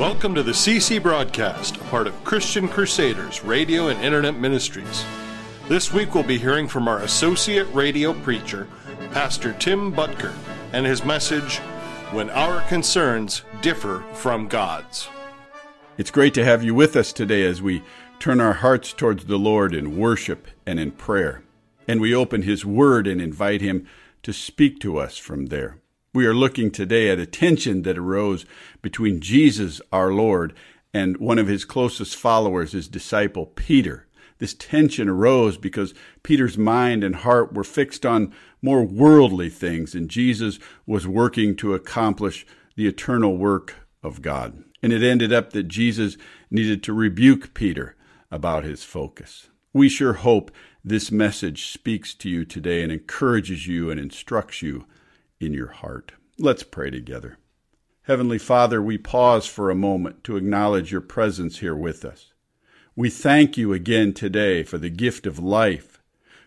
Welcome to the CC Broadcast, a part of Christian Crusaders Radio and Internet Ministries. This week we'll be hearing from our associate radio preacher, Pastor Tim Boettger, and his message, When Our Concerns Differ from God's. It's great to have you with us today as we turn our hearts towards the Lord in worship and in prayer. And we open His Word and invite Him to speak to us from there. We are looking today at a tension that arose between Jesus, our Lord, and one of his closest followers, his disciple Peter. This tension arose because Peter's mind and heart were fixed on more worldly things, and Jesus was working to accomplish the eternal work of God. And it ended up that Jesus needed to rebuke Peter about his focus. We sure hope this message speaks to you today and encourages you and instructs you in your heart. Let's pray together. Heavenly Father, we pause for a moment to acknowledge your presence here with us. We thank you again today for the gift of life,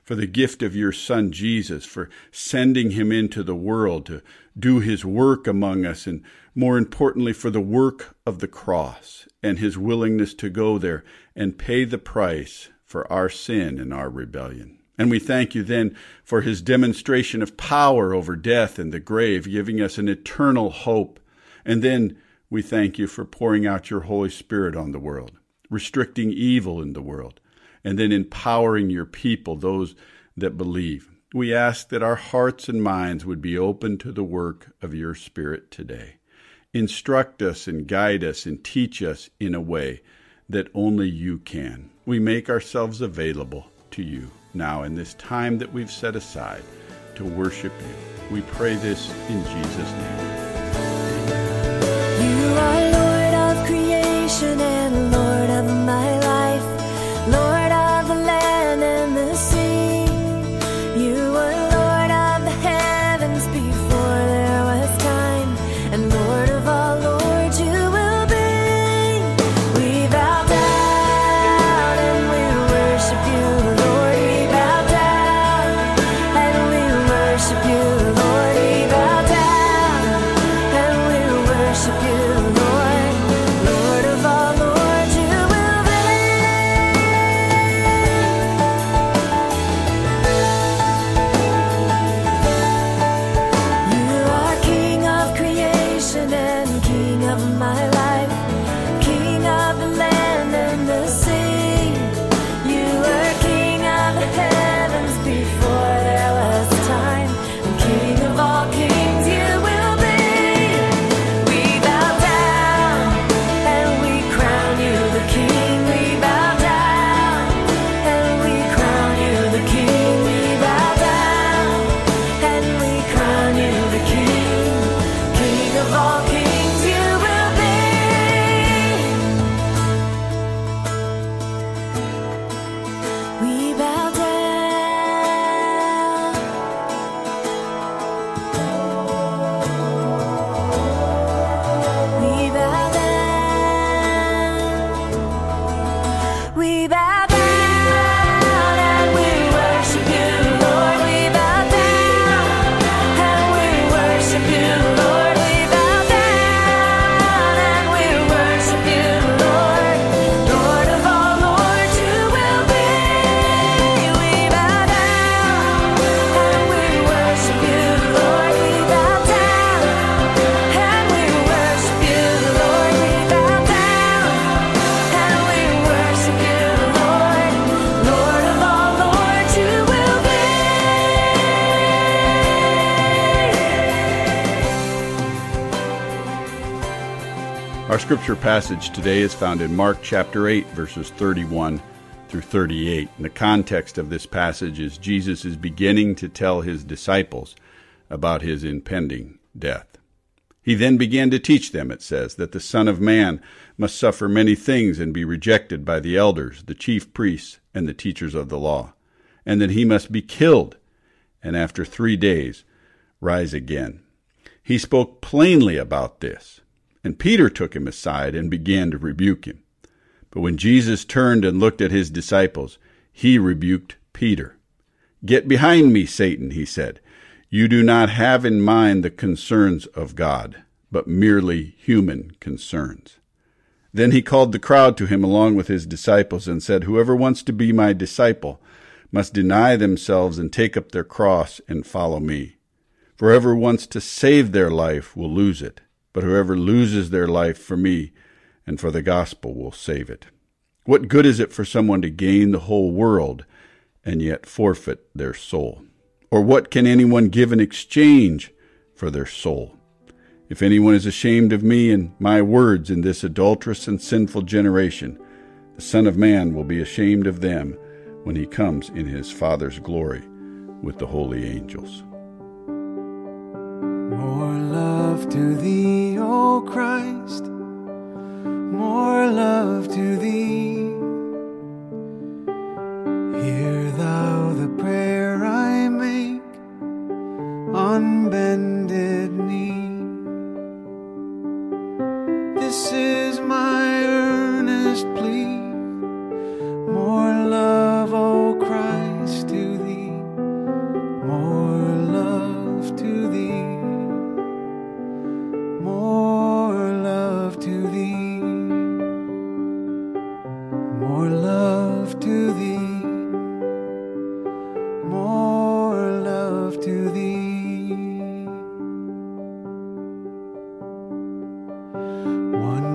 for the gift of your Son Jesus, for sending him into the world to do his work among us, and more importantly, for the work of the cross and his willingness to go there and pay the price for our sin and our rebellion. And we thank you then for his demonstration of power over death and the grave, giving us an eternal hope. And then we thank you for pouring out your Holy Spirit on the world, restricting evil in the world, and then empowering your people, those that believe. We ask that our hearts and minds would be open to the work of your Spirit today. Instruct us and guide us and teach us in a way that only you can. We make ourselves available to you now in this time that we've set aside to worship you. We pray this in Jesus' name. My scripture passage today is found in Mark chapter 8, verses 31 through 38. And the context of this passage is Jesus is beginning to tell his disciples about his impending death. He then began to teach them, it says, that the Son of Man must suffer many things and be rejected by the elders, the chief priests, and the teachers of the law, and that he must be killed, and after three days rise again. He spoke plainly about this, and Peter took him aside and began to rebuke him. But when Jesus turned and looked at his disciples, he rebuked Peter. Get behind me, Satan, he said. You do not have in mind the concerns of God, but merely human concerns. Then he called the crowd to him along with his disciples and said, Whoever wants to be my disciple must deny themselves and take up their cross and follow me. For whoever wants to save their life will lose it, but whoever loses their life for me and for the gospel will save it. What good is it for someone to gain the whole world and yet forfeit their soul? Or what can anyone give in exchange for their soul? If anyone is ashamed of me and my words in this adulterous and sinful generation, the Son of Man will be ashamed of them when he comes in his Father's glory with the holy angels. More love to thee, O Christ, more love to thee. Hear thou the prayer I make on bended knee. This is my earnest plea. More love,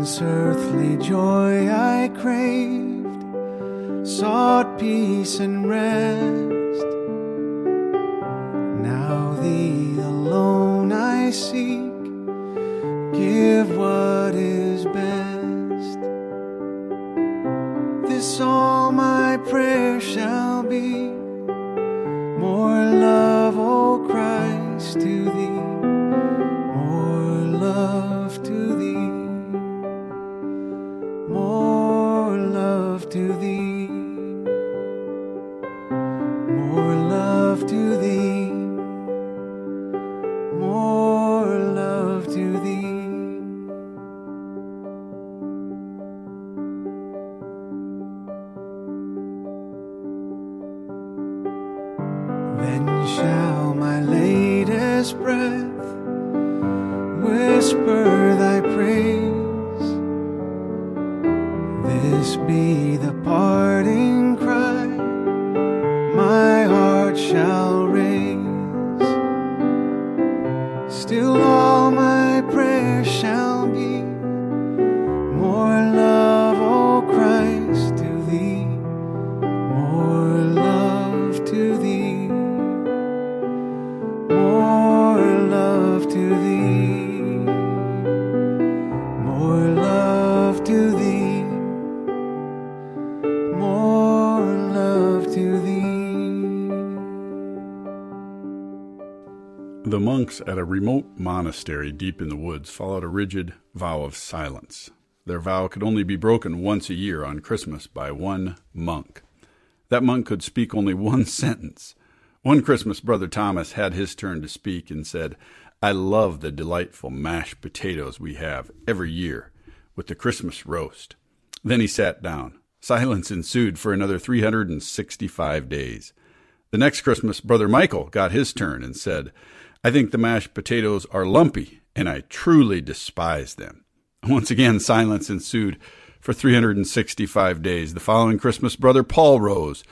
Once earthly joy I craved, sought peace and rest. Now thee alone I seek, give what Then shall my latest breath whisper thy praise. This be remote monastery deep in the woods followed a rigid vow of silence. Their vow could only be broken once a year on Christmas by one monk. That monk could speak only one sentence. One Christmas, Brother Thomas had his turn to speak and said, I love the delightful mashed potatoes we have every year with the Christmas roast. Then he sat down. Silence ensued for another 365 days. The next Christmas, Brother Michael got his turn and said, I think the mashed potatoes are lumpy, and I truly despise them. Once again, silence ensued for 365 days. The following Christmas, Brother Paul rose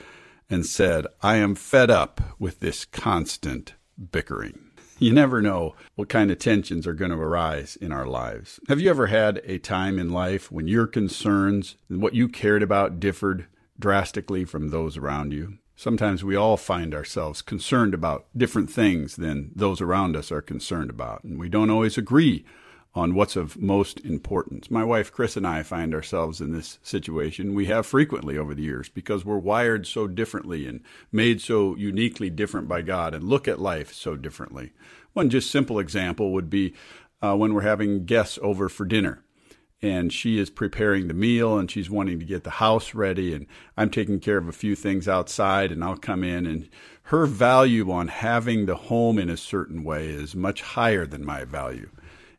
and said, I am fed up with this constant bickering. You never know what kind of tensions are going to arise in our lives. Have you ever had a time in life when your concerns and what you cared about differed drastically from those around you? Sometimes we all find ourselves concerned about different things than those around us are concerned about, and we don't always agree on what's of most importance. My wife Chris and I find ourselves in this situation. We have frequently over the years because we're wired so differently and made so uniquely different by God and look at life so differently. One just simple example would be uh, when we're having guests over for dinner and she is preparing the meal and she's wanting to get the house ready and I'm taking care of a few things outside and I'll come in and her value on having the home in a certain way is much higher than my value.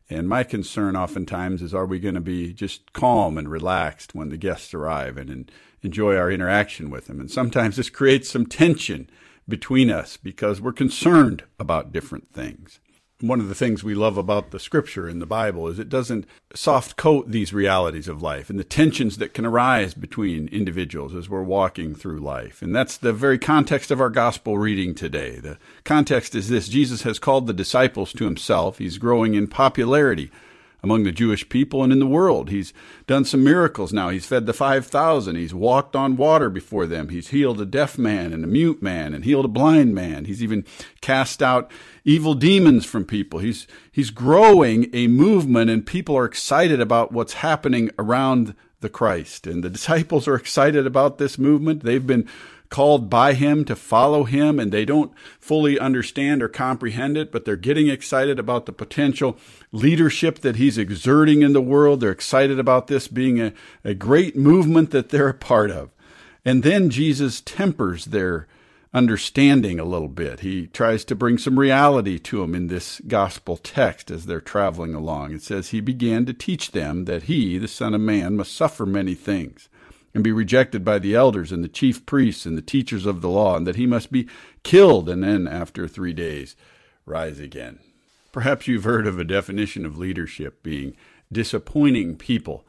And my concern oftentimes is are we going to be just calm and relaxed when the guests arrive and, and enjoy our interaction with them? And sometimes this creates some tension between us because we're concerned about different things. One of the things we love about the scripture in the Bible is it doesn't soft coat these realities of life and the tensions that can arise between individuals as we're walking through life. And that's the very context of our gospel reading today. The context is this Jesus has called the disciples to himself, he's growing in popularity among the Jewish people and in the world. He's done some miracles now. He's fed the 5,000. He's walked on water before them. He's healed a deaf man and a mute man and healed a blind man. He's even cast out evil demons from people. He's, he's growing a movement and people are excited about what's happening around the Christ. And the disciples are excited about this movement. They've been called by him to follow him and they don't fully understand or comprehend it, but they're getting excited about the potential leadership that he's exerting in the world. They're excited about this being a, a great movement that they're a part of. And then Jesus tempers their understanding a little bit. He tries to bring some reality to them in this gospel text as they're traveling along. It says, He began to teach them that he, the Son of Man, must suffer many things and be rejected by the elders and the chief priests and the teachers of the law, and that he must be killed and then, after three days, rise again. Perhaps you've heard of a definition of leadership being disappointing people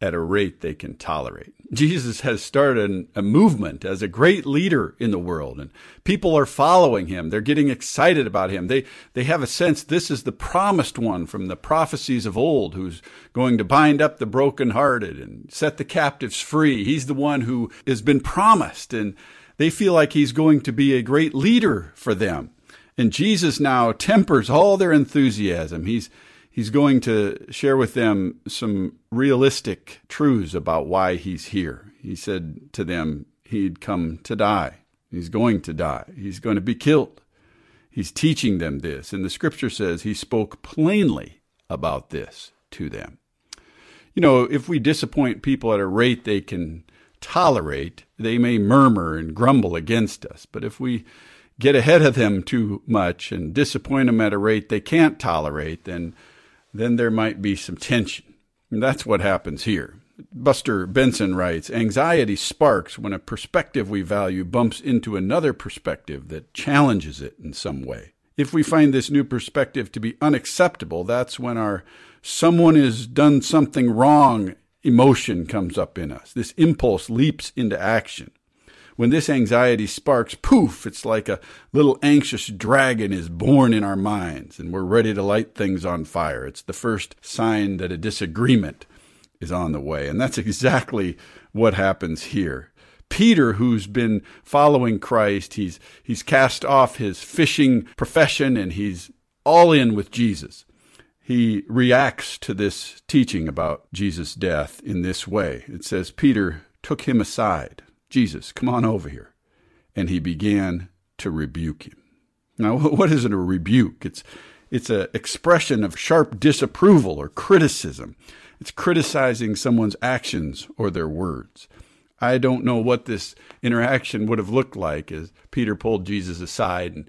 at a rate they can tolerate. Jesus has started a movement as a great leader in the world and people are following him. They're getting excited about him. They they have a sense this is the promised one from the prophecies of old who's going to bind up the brokenhearted and set the captives free. He's the one who has been promised and they feel like he's going to be a great leader for them. And Jesus now tempers all their enthusiasm. He's he's going to share with them some realistic truths about why he's here. He said to them he'd come to die. He's going to die. He's going to be killed. He's teaching them this. And the scripture says he spoke plainly about this to them. You know, if we disappoint people at a rate they can tolerate, they may murmur and grumble against us. But if we get ahead of them too much and disappoint them at a rate they can't tolerate, then then there might be some tension. And that's what happens here. Buster Benson writes Anxiety sparks when a perspective we value bumps into another perspective that challenges it in some way. If we find this new perspective to be unacceptable, that's when our someone has done something wrong emotion comes up in us. This impulse leaps into action when this anxiety sparks, poof, it's like a little anxious dragon is born in our minds and we're ready to light things on fire. It's the first sign that a disagreement is on the way. And that's exactly what happens here. Peter, who's been following Christ, he's, he's cast off his fishing profession and he's all in with Jesus. He reacts to this teaching about Jesus' death in this way. It says, Peter took him aside Jesus, come on over here. And he began to rebuke him. Now, what is it, a rebuke? It's, it's an expression of sharp disapproval or criticism. It's criticizing someone's actions or their words. I don't know what this interaction would have looked like as Peter pulled Jesus aside and,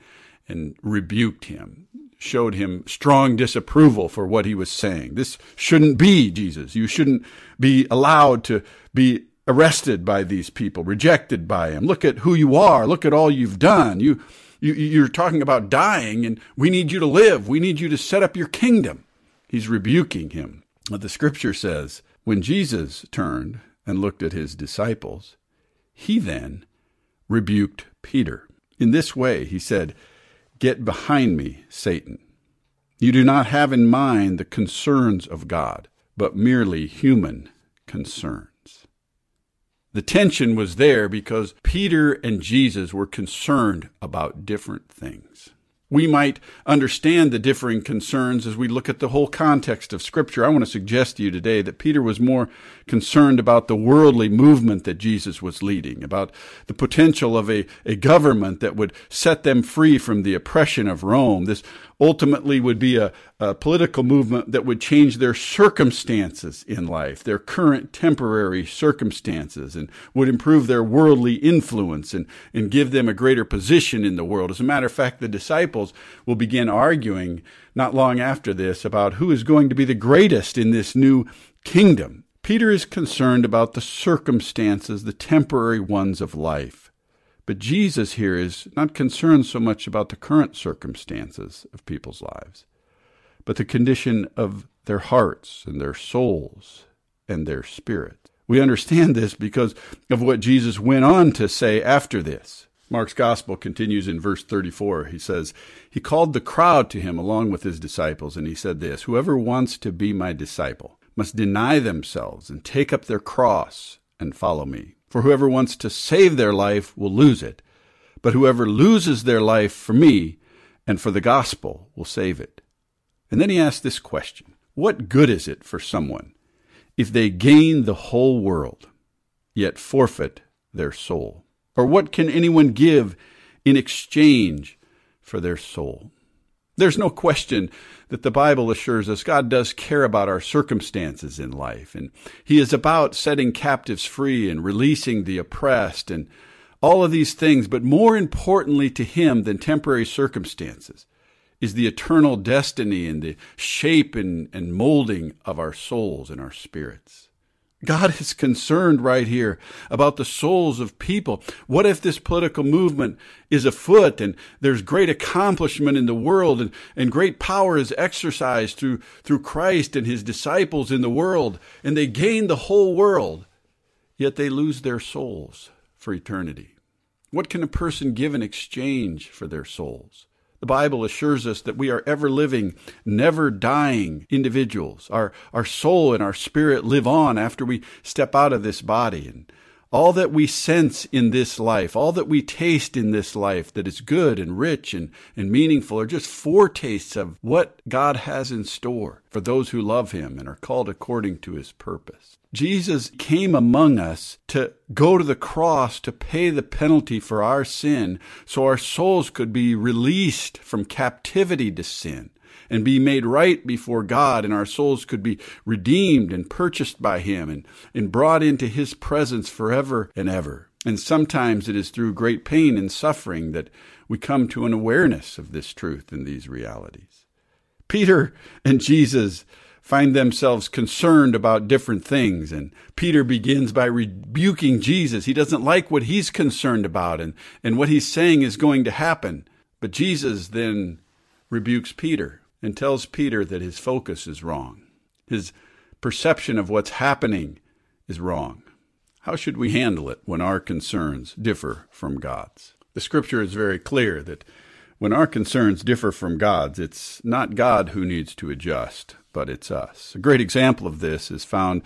and rebuked him, showed him strong disapproval for what he was saying. This shouldn't be, Jesus. You shouldn't be allowed to be arrested by these people, rejected by him. Look at who you are. Look at all you've done. You, you, you're talking about dying and we need you to live. We need you to set up your kingdom. He's rebuking him. The scripture says, when Jesus turned and looked at his disciples, he then rebuked Peter. In this way, he said, Get behind me, Satan. You do not have in mind the concerns of God, but merely human concerns. The tension was there because Peter and Jesus were concerned about different things. We might understand the differing concerns as we look at the whole context of Scripture. I want to suggest to you today that Peter was more concerned about the worldly movement that Jesus was leading, about the potential of a, a government that would set them free from the oppression of Rome. This ultimately would be a, a political movement that would change their circumstances in life, their current temporary circumstances, and would improve their worldly influence and, and give them a greater position in the world. As a matter of fact, the disciples will begin arguing not long after this about who is going to be the greatest in this new kingdom. Peter is concerned about the circumstances, the temporary ones of life. But Jesus here is not concerned so much about the current circumstances of people's lives, but the condition of their hearts and their souls and their spirit. We understand this because of what Jesus went on to say after this. Mark's gospel continues in verse 34. He says, He called the crowd to him along with his disciples, and he said this Whoever wants to be my disciple must deny themselves and take up their cross and follow me. For whoever wants to save their life will lose it, but whoever loses their life for me and for the gospel will save it. And then he asked this question What good is it for someone if they gain the whole world, yet forfeit their soul? Or what can anyone give in exchange for their soul? There's no question that the Bible assures us God does care about our circumstances in life, and He is about setting captives free and releasing the oppressed and all of these things. But more importantly to Him than temporary circumstances is the eternal destiny and the shape and, and molding of our souls and our spirits. God is concerned right here about the souls of people. What if this political movement is afoot and there's great accomplishment in the world and, and great power is exercised through, through Christ and his disciples in the world and they gain the whole world, yet they lose their souls for eternity? What can a person give in exchange for their souls? The Bible assures us that we are ever living, never dying individuals. Our, our soul and our spirit live on after we step out of this body. And all that we sense in this life, all that we taste in this life that is good and rich and, and meaningful are just foretastes of what God has in store for those who love Him and are called according to His purpose. Jesus came among us to go to the cross to pay the penalty for our sin so our souls could be released from captivity to sin and be made right before God, and our souls could be redeemed and purchased by Him and, and brought into His presence forever and ever. And sometimes it is through great pain and suffering that we come to an awareness of this truth and these realities. Peter and Jesus find themselves concerned about different things. And Peter begins by rebuking Jesus. He doesn't like what he's concerned about and, and what he's saying is going to happen. But Jesus then rebukes Peter and tells Peter that his focus is wrong. His perception of what's happening is wrong. How should we handle it when our concerns differ from God's? The scripture is very clear that when our concerns differ from God's, it's not God who needs to adjust, but it's us. A great example of this is found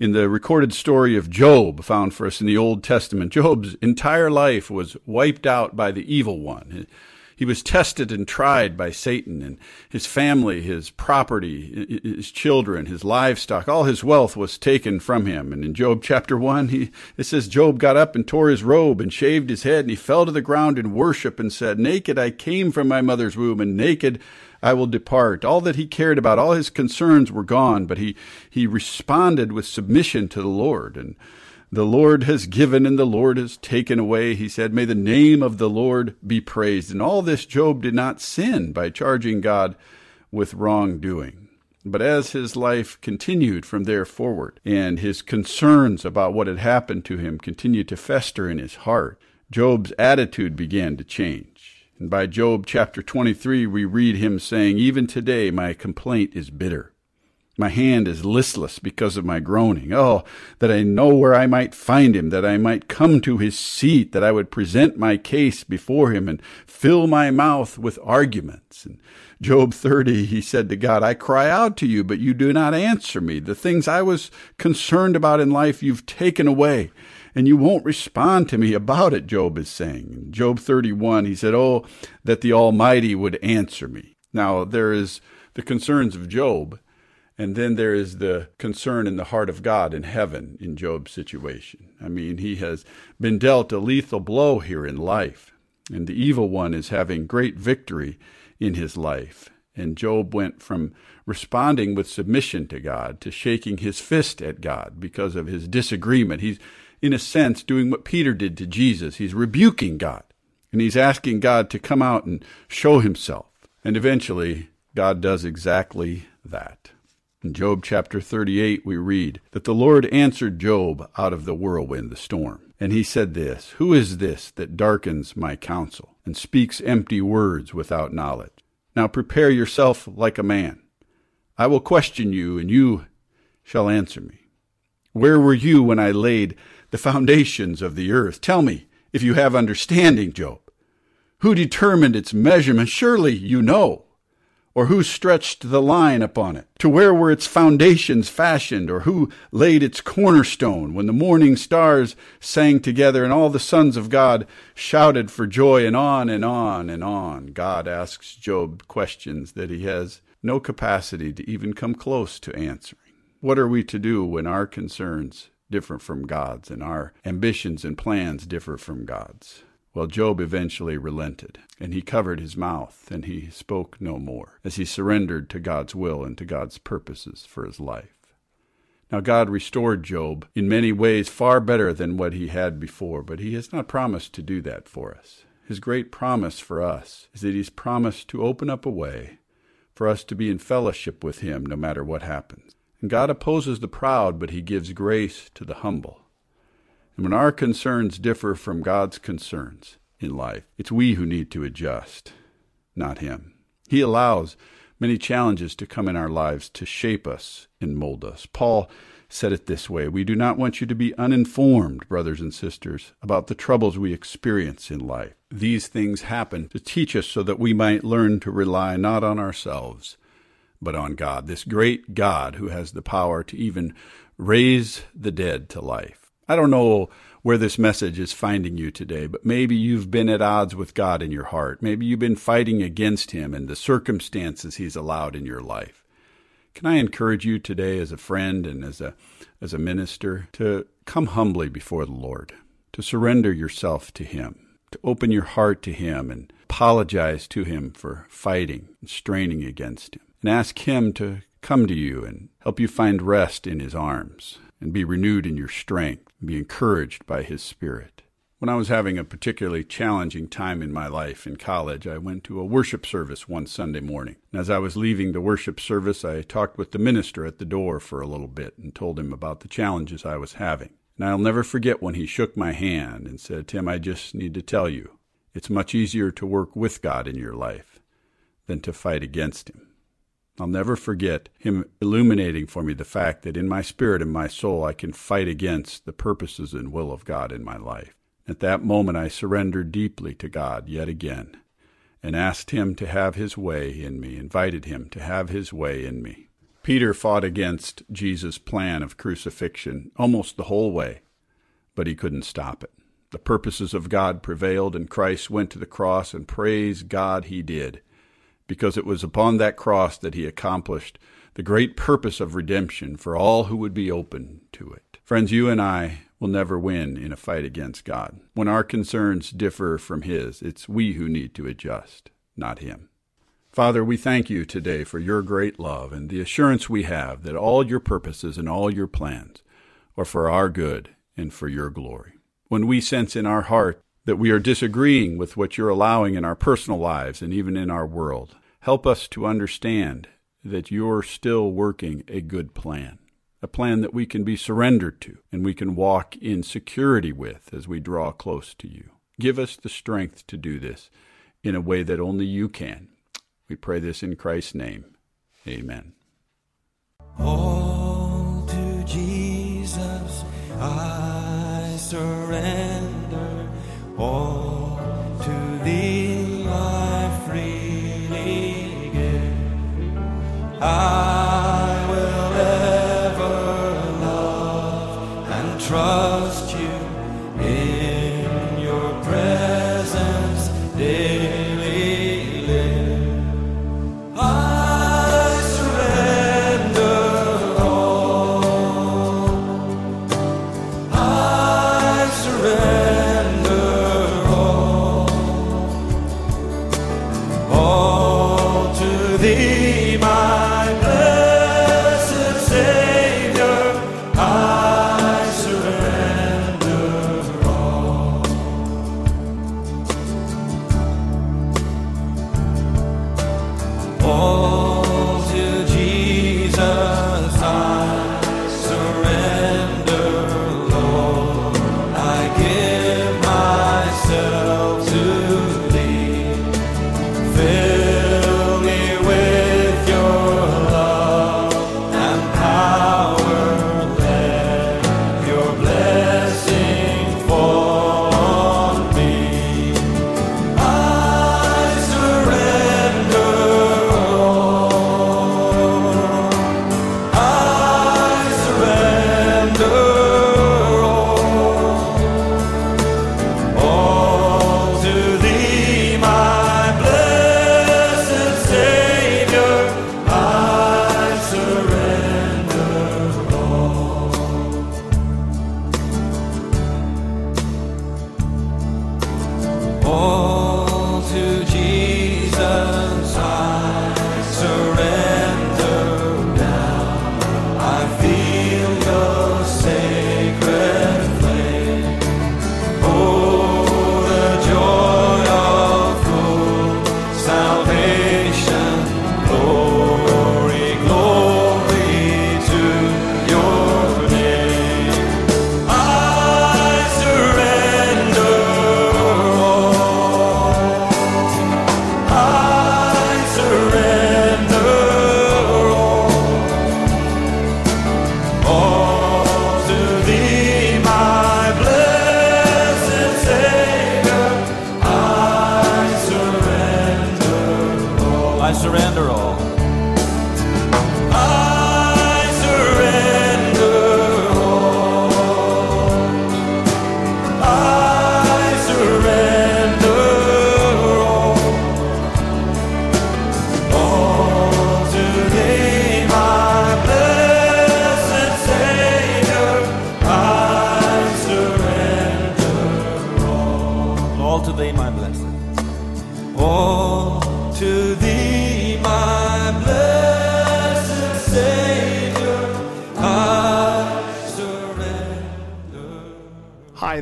in the recorded story of Job, found for us in the Old Testament. Job's entire life was wiped out by the evil one. He was tested and tried by Satan, and his family, his property, his children, his livestock, all his wealth was taken from him. And in Job chapter 1, he, it says, Job got up and tore his robe and shaved his head, and he fell to the ground in worship and said, Naked I came from my mother's womb, and naked I will depart. All that he cared about, all his concerns were gone, but he, he responded with submission to the Lord. And the Lord has given and the Lord has taken away. He said, May the name of the Lord be praised. And all this Job did not sin by charging God with wrongdoing. But as his life continued from there forward, and his concerns about what had happened to him continued to fester in his heart, Job's attitude began to change. And by Job chapter 23, we read him saying, Even today my complaint is bitter. My hand is listless because of my groaning. Oh, that I know where I might find him, that I might come to his seat, that I would present my case before him and fill my mouth with arguments. And Job 30, he said to God, I cry out to you, but you do not answer me. The things I was concerned about in life, you've taken away, and you won't respond to me about it, Job is saying. In Job 31, he said, Oh, that the Almighty would answer me. Now, there is the concerns of Job and then there is the concern in the heart of God in heaven in Job's situation. I mean, he has been dealt a lethal blow here in life, and the evil one is having great victory in his life. And Job went from responding with submission to God to shaking his fist at God because of his disagreement. He's, in a sense, doing what Peter did to Jesus. He's rebuking God, and he's asking God to come out and show himself. And eventually, God does exactly that. In Job chapter 38, we read that the Lord answered Job out of the whirlwind, the storm. And he said this Who is this that darkens my counsel and speaks empty words without knowledge? Now prepare yourself like a man. I will question you, and you shall answer me. Where were you when I laid the foundations of the earth? Tell me, if you have understanding, Job. Who determined its measurement? Surely you know. Or who stretched the line upon it? To where were its foundations fashioned? Or who laid its cornerstone when the morning stars sang together and all the sons of God shouted for joy? And on and on and on, God asks Job questions that he has no capacity to even come close to answering. What are we to do when our concerns differ from God's and our ambitions and plans differ from God's? Well, Job eventually relented, and he covered his mouth, and he spoke no more, as he surrendered to God's will and to God's purposes for his life. Now, God restored Job in many ways far better than what he had before, but he has not promised to do that for us. His great promise for us is that he's promised to open up a way for us to be in fellowship with him no matter what happens. And God opposes the proud, but he gives grace to the humble. And when our concerns differ from God's concerns in life, it's we who need to adjust, not him. He allows many challenges to come in our lives to shape us and mold us. Paul said it this way We do not want you to be uninformed, brothers and sisters, about the troubles we experience in life. These things happen to teach us so that we might learn to rely not on ourselves, but on God, this great God who has the power to even raise the dead to life. I don't know where this message is finding you today, but maybe you've been at odds with God in your heart. Maybe you've been fighting against Him and the circumstances He's allowed in your life. Can I encourage you today as a friend and as a as a minister to come humbly before the Lord, to surrender yourself to him, to open your heart to him and apologize to him for fighting and straining against him, and ask him to come to you and help you find rest in his arms and be renewed in your strength be encouraged by his spirit. When I was having a particularly challenging time in my life in college, I went to a worship service one Sunday morning. And as I was leaving the worship service, I talked with the minister at the door for a little bit and told him about the challenges I was having. And I'll never forget when he shook my hand and said, Tim, I just need to tell you, it's much easier to work with God in your life than to fight against Him. I'll never forget him illuminating for me the fact that in my spirit and my soul I can fight against the purposes and will of God in my life. At that moment, I surrendered deeply to God yet again and asked Him to have His way in me, invited Him to have His way in me. Peter fought against Jesus' plan of crucifixion almost the whole way, but he couldn't stop it. The purposes of God prevailed, and Christ went to the cross, and praise God he did, because it was upon that cross that he accomplished the great purpose of redemption for all who would be open to it. Friends, you and I will never win in a fight against God. When our concerns differ from His, it's we who need to adjust, not Him. Father, we thank you today for your great love and the assurance we have that all your purposes and all your plans are for our good and for your glory. When we sense in our heart that we are disagreeing with what you're allowing in our personal lives and even in our world, help us to understand that you're still working a good plan a plan that we can be surrendered to and we can walk in security with as we draw close to you. Give us the strength to do this in a way that only you can. We pray this in Christ's name. Amen. All to Jesus I surrender. All to thee I freely give.